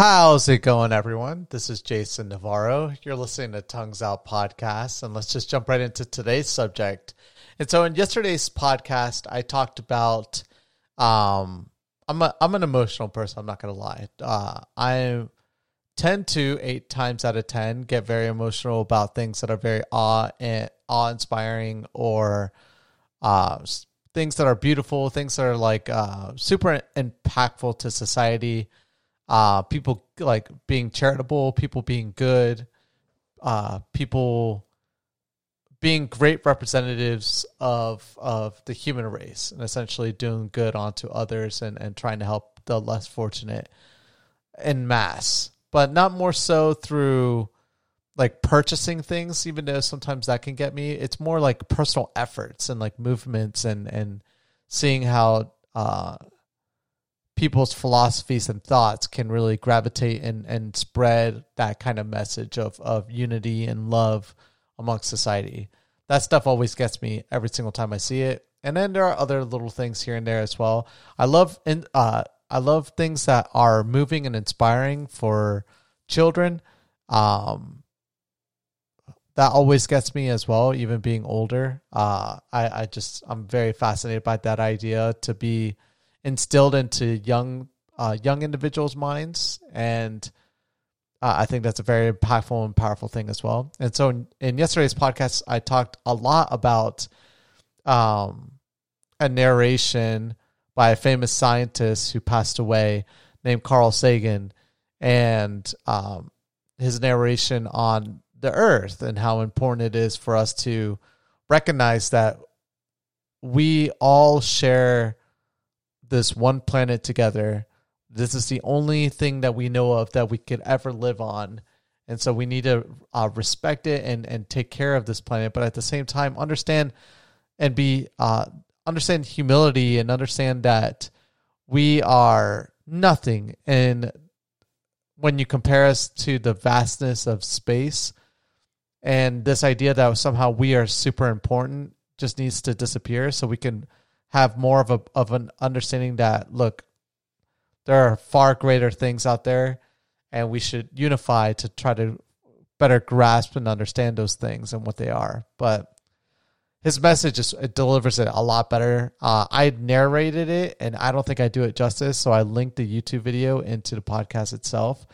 How's it going, everyone? This is Jason Navarro. You're listening to Tongues Out Podcast, and let's just jump right into today's subject. And so, in yesterday's podcast, I talked about um, I'm a I'm an emotional person. I'm not gonna lie. Uh, I tend to eight times out of ten get very emotional about things that are very awe and awe inspiring or uh, things that are beautiful, things that are like uh, super impactful to society uh, people like being charitable, people being good, uh, people being great representatives of of the human race and essentially doing good onto others and, and trying to help the less fortunate in mass, but not more so through like purchasing things, even though sometimes that can get me. It's more like personal efforts and like movements and and seeing how uh, people's philosophies and thoughts can really gravitate and, and spread that kind of message of, of unity and love amongst society. That stuff always gets me every single time I see it. And then there are other little things here and there as well. I love in uh I love things that are moving and inspiring for children. Um that always gets me as well, even being older. Uh I, I just I'm very fascinated by that idea to be instilled into young uh, young individuals' minds, and uh, I think that's a very impactful and powerful thing as well. And so, in, in yesterday's podcast, I talked a lot about um, a narration by a famous scientist who passed away named Carl Sagan, and um, his narration on the Earth and how important it is for us to recognize that we all share this one planet together. This is the only thing that we know of that we could ever live on. And so we need to uh, respect it and, and take care of this planet, but at the same time, understand and be uh, understand humility and understand that we are nothing. And when you compare us to the vastness of space, and this idea that somehow we are super important just needs to disappear so we can have more of a of an understanding that look, there are far greater things out there, and we should unify to try to better grasp and understand those things and what they are. But his message is it delivers it a lot better. Uh, I narrated it, and I don't think I do it justice, so I linked the YouTube video into the podcast itself.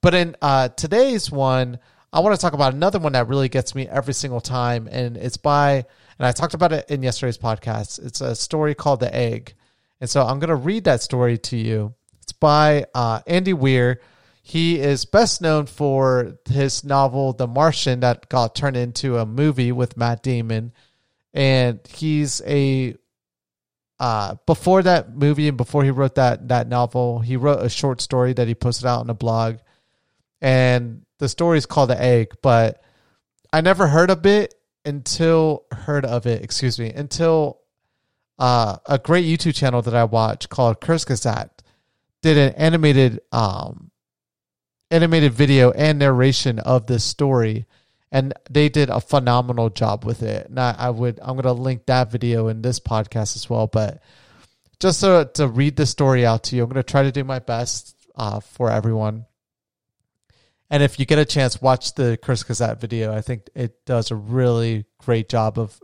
But in uh, today's one, I want to talk about another one that really gets me every single time, and it's by and I talked about it in yesterday's podcast. It's a story called The Egg. And so I'm going to read that story to you. It's by uh, Andy Weir. He is best known for his novel The Martian that got turned into a movie with Matt Damon. And he's a uh, before that movie and before he wrote that that novel, he wrote a short story that he posted out on a blog. And the story is called The Egg, but I never heard of it until heard of it, excuse me, until uh, a great YouTube channel that I watch called Kurzgesagt did an animated um animated video and narration of this story and they did a phenomenal job with it. And I, I would I'm gonna link that video in this podcast as well. But just so to read the story out to you, I'm gonna try to do my best uh, for everyone. And if you get a chance, watch the Kurzgesagt video. I think it does a really great job of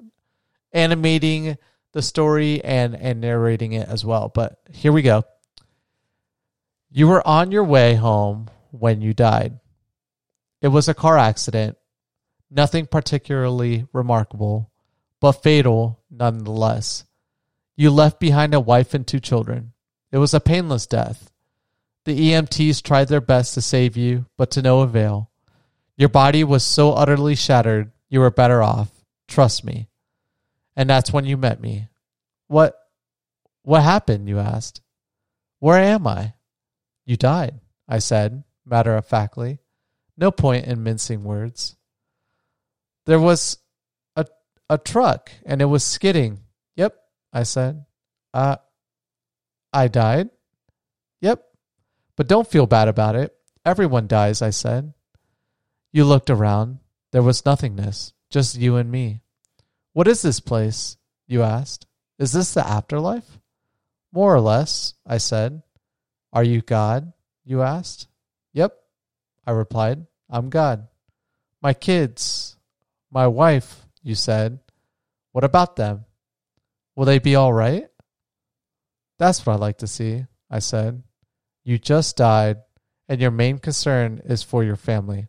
animating the story and, and narrating it as well. But here we go. You were on your way home when you died. It was a car accident, nothing particularly remarkable, but fatal nonetheless. You left behind a wife and two children. It was a painless death. The EMTs tried their best to save you, but to no avail. Your body was so utterly shattered, you were better off. Trust me. And that's when you met me. What what happened, you asked? Where am I? You died, I said, matter of factly. No point in mincing words. There was a a truck and it was skidding. Yep, I said. Uh I died? Yep, but don't feel bad about it. Everyone dies, I said. You looked around. There was nothingness, just you and me. What is this place? You asked. Is this the afterlife? More or less, I said. Are you God? You asked. Yep, I replied. I'm God. My kids, my wife, you said. What about them? Will they be all right? That's what I like to see, I said. You just died, and your main concern is for your family.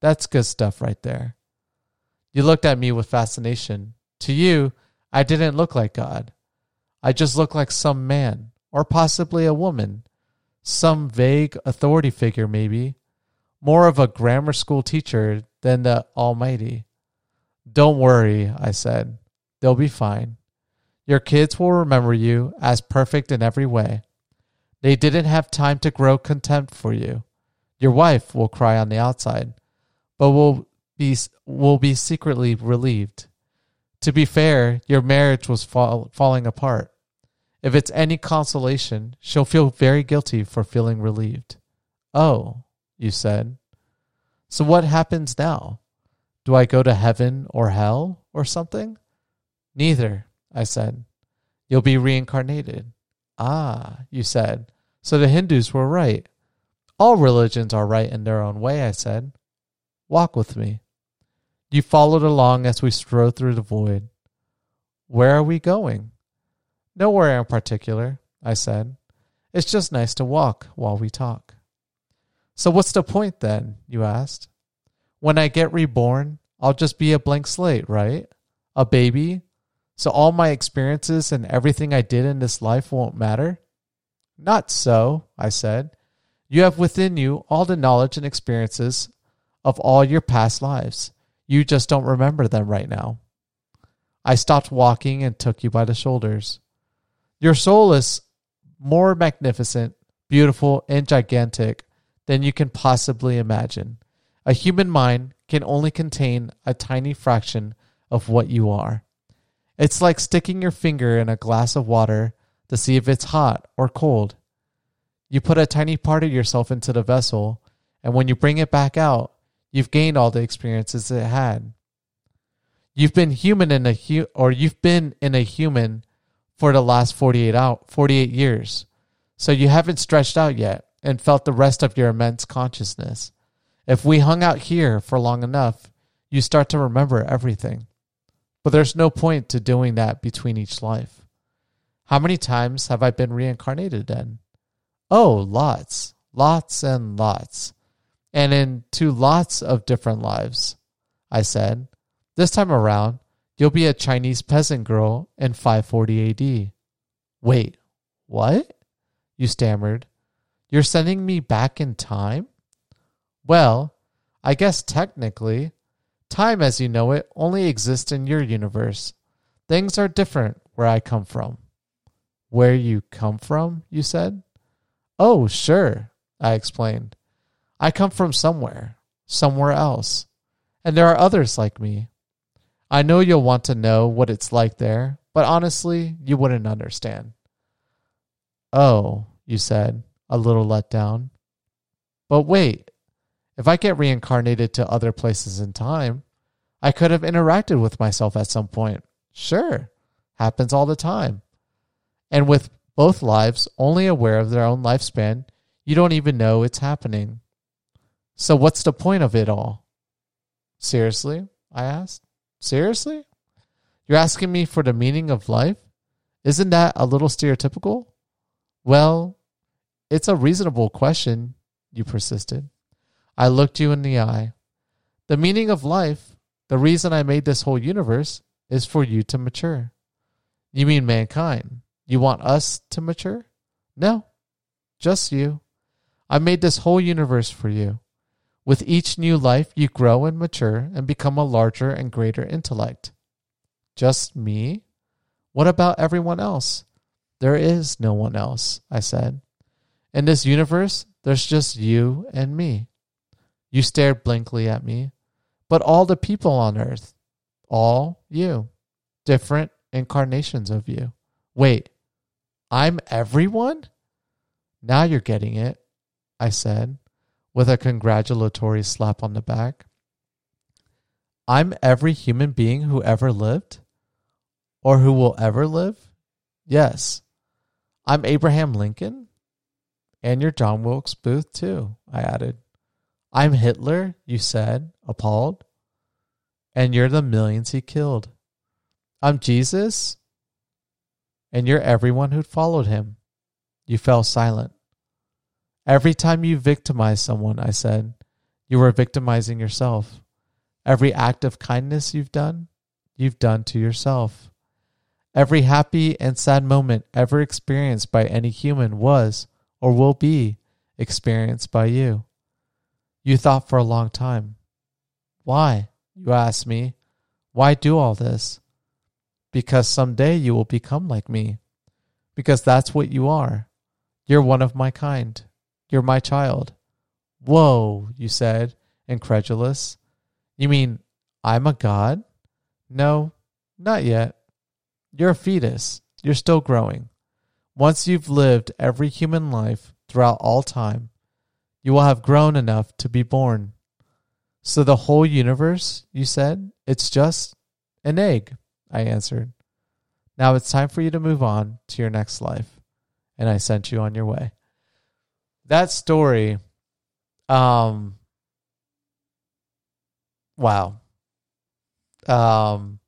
That's good stuff right there. You looked at me with fascination. To you, I didn't look like God. I just looked like some man, or possibly a woman, some vague authority figure, maybe, more of a grammar school teacher than the Almighty. Don't worry, I said. They'll be fine. Your kids will remember you as perfect in every way. They didn't have time to grow contempt for you. Your wife will cry on the outside, but will be will be secretly relieved. To be fair, your marriage was fall, falling apart. If it's any consolation, she'll feel very guilty for feeling relieved. Oh, you said. So what happens now? Do I go to heaven or hell or something? Neither, I said. You'll be reincarnated. Ah, you said. So the Hindus were right. All religions are right in their own way, I said. Walk with me. You followed along as we strode through the void. Where are we going? Nowhere in particular, I said. It's just nice to walk while we talk. So what's the point then? You asked. When I get reborn, I'll just be a blank slate, right? A baby so all my experiences and everything I did in this life won't matter? Not so, I said. You have within you all the knowledge and experiences of all your past lives. You just don't remember them right now. I stopped walking and took you by the shoulders. Your soul is more magnificent, beautiful, and gigantic than you can possibly imagine. A human mind can only contain a tiny fraction of what you are. It's like sticking your finger in a glass of water to see if it's hot or cold. You put a tiny part of yourself into the vessel, and when you bring it back out, you've gained all the experiences it had. You've been human in a hu- or you've been in a human for the last 48 out 48 years. So you haven't stretched out yet and felt the rest of your immense consciousness. If we hung out here for long enough, you start to remember everything. But there's no point to doing that between each life. How many times have I been reincarnated then? Oh, lots, lots and lots. And into lots of different lives. I said, This time around, you'll be a Chinese peasant girl in 540 AD. Wait, what? You stammered. You're sending me back in time? Well, I guess technically, Time, as you know it, only exists in your universe. Things are different where I come from. Where you come from, you said? Oh, sure, I explained. I come from somewhere, somewhere else. And there are others like me. I know you'll want to know what it's like there, but honestly, you wouldn't understand. Oh, you said, a little let down. But wait, if I get reincarnated to other places in time, I could have interacted with myself at some point. Sure, happens all the time. And with both lives only aware of their own lifespan, you don't even know it's happening. So, what's the point of it all? Seriously? I asked. Seriously? You're asking me for the meaning of life? Isn't that a little stereotypical? Well, it's a reasonable question, you persisted. I looked you in the eye. The meaning of life, the reason I made this whole universe, is for you to mature. You mean mankind? You want us to mature? No, just you. I made this whole universe for you. With each new life, you grow and mature and become a larger and greater intellect. Just me? What about everyone else? There is no one else, I said. In this universe, there's just you and me. You stared blankly at me. But all the people on earth, all you, different incarnations of you. Wait, I'm everyone? Now you're getting it, I said, with a congratulatory slap on the back. I'm every human being who ever lived? Or who will ever live? Yes. I'm Abraham Lincoln? And you're John Wilkes Booth, too, I added. I'm Hitler, you said, appalled. And you're the millions he killed. I'm Jesus, and you're everyone who'd followed him. You fell silent. Every time you victimized someone, I said, you were victimizing yourself. Every act of kindness you've done, you've done to yourself. Every happy and sad moment ever experienced by any human was or will be experienced by you. You thought for a long time. Why? You asked me. Why do all this? Because someday you will become like me. Because that's what you are. You're one of my kind. You're my child. Whoa, you said, incredulous. You mean I'm a god? No, not yet. You're a fetus. You're still growing. Once you've lived every human life throughout all time, you will have grown enough to be born. So the whole universe, you said, it's just an egg, I answered. Now it's time for you to move on to your next life. And I sent you on your way. That story, um, wow. Um,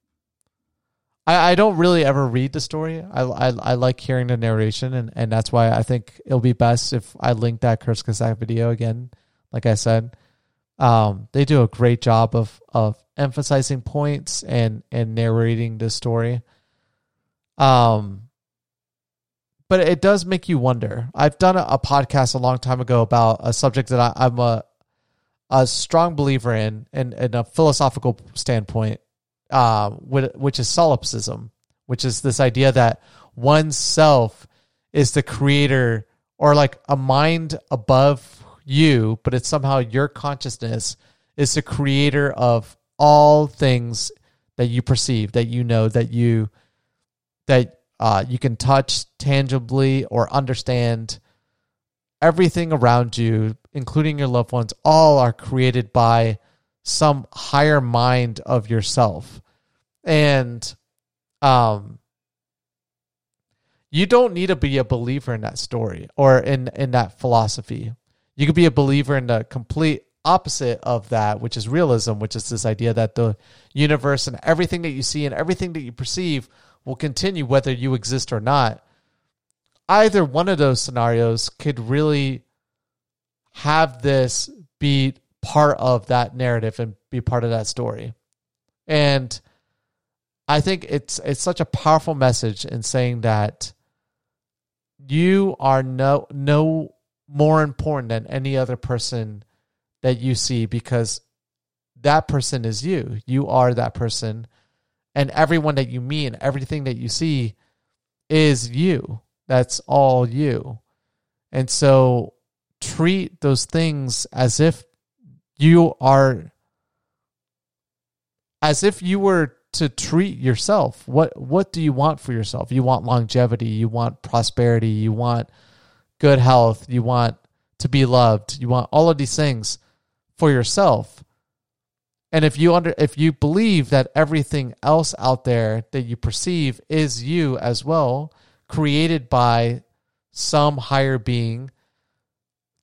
I, I don't really ever read the story. I, I, I like hearing the narration, and, and that's why I think it'll be best if I link that Kurzgesagt video again. Like I said, um, they do a great job of of emphasizing points and and narrating the story. Um, but it does make you wonder. I've done a, a podcast a long time ago about a subject that I, I'm a a strong believer in, and in a philosophical standpoint, uh, which is solipsism, which is this idea that oneself is the creator or like a mind above you, but it's somehow your consciousness is the creator of all things that you perceive, that you know, that you that uh, you can touch tangibly or understand. Everything around you, including your loved ones, all are created by some higher mind of yourself. And um you don't need to be a believer in that story or in in that philosophy. You could be a believer in the complete opposite of that, which is realism, which is this idea that the universe and everything that you see and everything that you perceive will continue whether you exist or not. Either one of those scenarios could really have this be part of that narrative and be part of that story. And I think it's it's such a powerful message in saying that you are no no more important than any other person that you see because that person is you. You are that person. And everyone that you meet and everything that you see is you. That's all you. And so treat those things as if you are as if you were to treat yourself. What what do you want for yourself? You want longevity, you want prosperity, you want good health, you want to be loved, you want all of these things for yourself. And if you under if you believe that everything else out there that you perceive is you as well, created by some higher being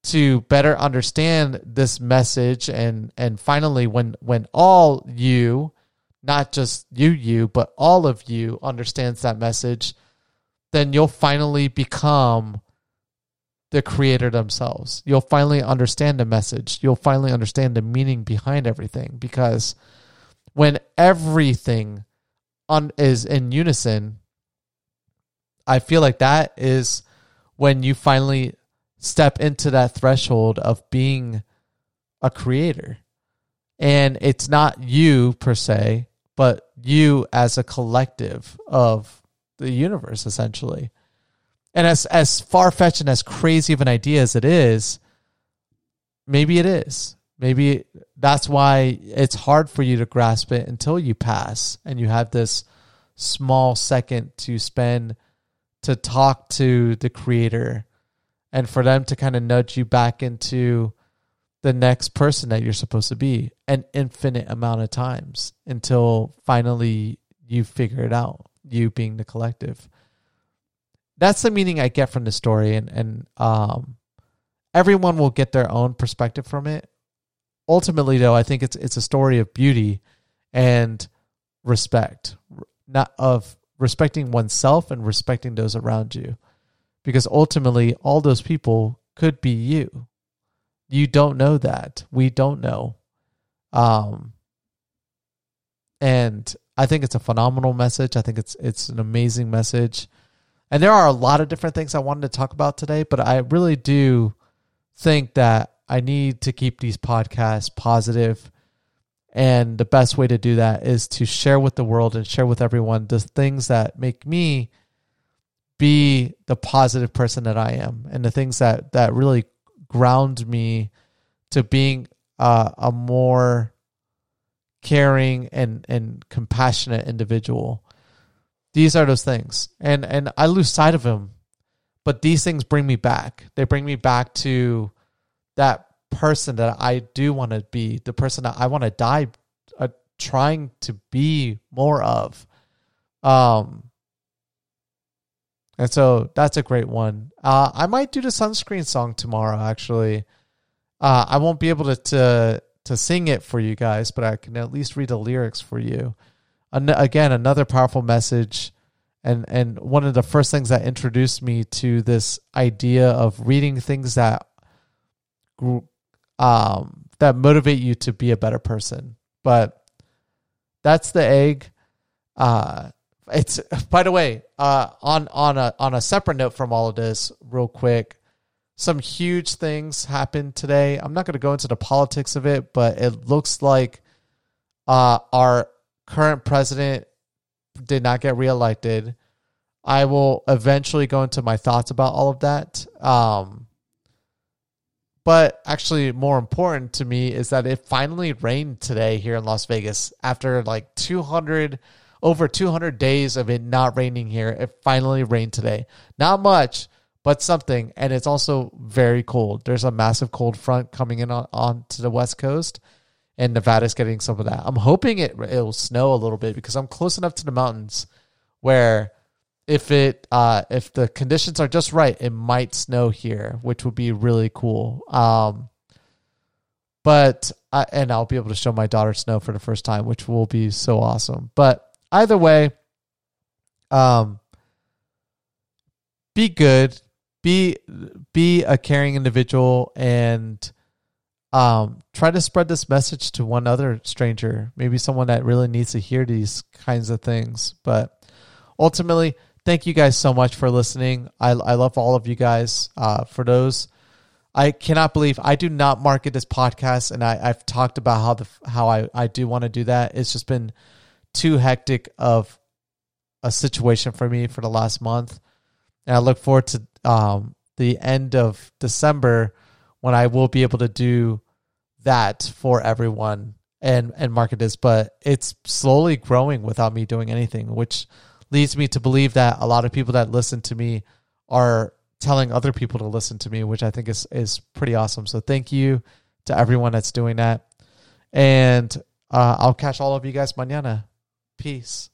to better understand this message and and finally when when all you not just you you but all of you understands that message then you'll finally become the creator themselves. You'll finally understand the message. You'll finally understand the meaning behind everything because when everything on is in unison i feel like that is when you finally step into that threshold of being a creator. And it's not you per se but you as a collective of the universe, essentially. And as as far fetched and as crazy of an idea as it is, maybe it is. Maybe that's why it's hard for you to grasp it until you pass and you have this small second to spend to talk to the creator and for them to kind of nudge you back into the next person that you're supposed to be an infinite amount of times until finally you figure it out, you being the collective. That's the meaning I get from the story and and um everyone will get their own perspective from it. ultimately, though, I think it's it's a story of beauty and respect, not of respecting oneself and respecting those around you, because ultimately, all those people could be you. You don't know that. We don't know. Um, and I think it's a phenomenal message. I think it's it's an amazing message. And there are a lot of different things I wanted to talk about today, but I really do think that I need to keep these podcasts positive. And the best way to do that is to share with the world and share with everyone the things that make me be the positive person that I am and the things that, that really ground me to being uh, a more caring and, and compassionate individual. These are those things. And and I lose sight of them. But these things bring me back. They bring me back to that person that I do want to be, the person that I want to die uh, trying to be more of. Um and so that's a great one. Uh, I might do the sunscreen song tomorrow. Actually, uh, I won't be able to, to to sing it for you guys, but I can at least read the lyrics for you. An- again, another powerful message, and and one of the first things that introduced me to this idea of reading things that um, that motivate you to be a better person. But that's the egg. Uh, it's by the way, uh, on on a on a separate note from all of this, real quick, some huge things happened today. I'm not going to go into the politics of it, but it looks like uh, our current president did not get reelected. I will eventually go into my thoughts about all of that. Um, but actually, more important to me is that it finally rained today here in Las Vegas after like 200, over 200 days of it not raining here. It finally rained today. Not much, but something. And it's also very cold. There's a massive cold front coming in on, on to the West Coast, and Nevada's getting some of that. I'm hoping it it'll snow a little bit because I'm close enough to the mountains where if it uh, if the conditions are just right, it might snow here, which would be really cool. Um, but I, and I'll be able to show my daughter snow for the first time, which will be so awesome. But either way, um, be good, be be a caring individual, and um, try to spread this message to one other stranger, maybe someone that really needs to hear these kinds of things. But ultimately thank you guys so much for listening. I, I love all of you guys. Uh, for those, I cannot believe I do not market this podcast, and I, I've talked about how the how I, I do want to do that. It's just been too hectic of a situation for me for the last month, and I look forward to um, the end of December when I will be able to do that for everyone and and market this. But it's slowly growing without me doing anything, which leads me to believe that a lot of people that listen to me are telling other people to listen to me, which I think is is pretty awesome. So thank you to everyone that's doing that, and uh, I'll catch all of you guys mañana. Peace.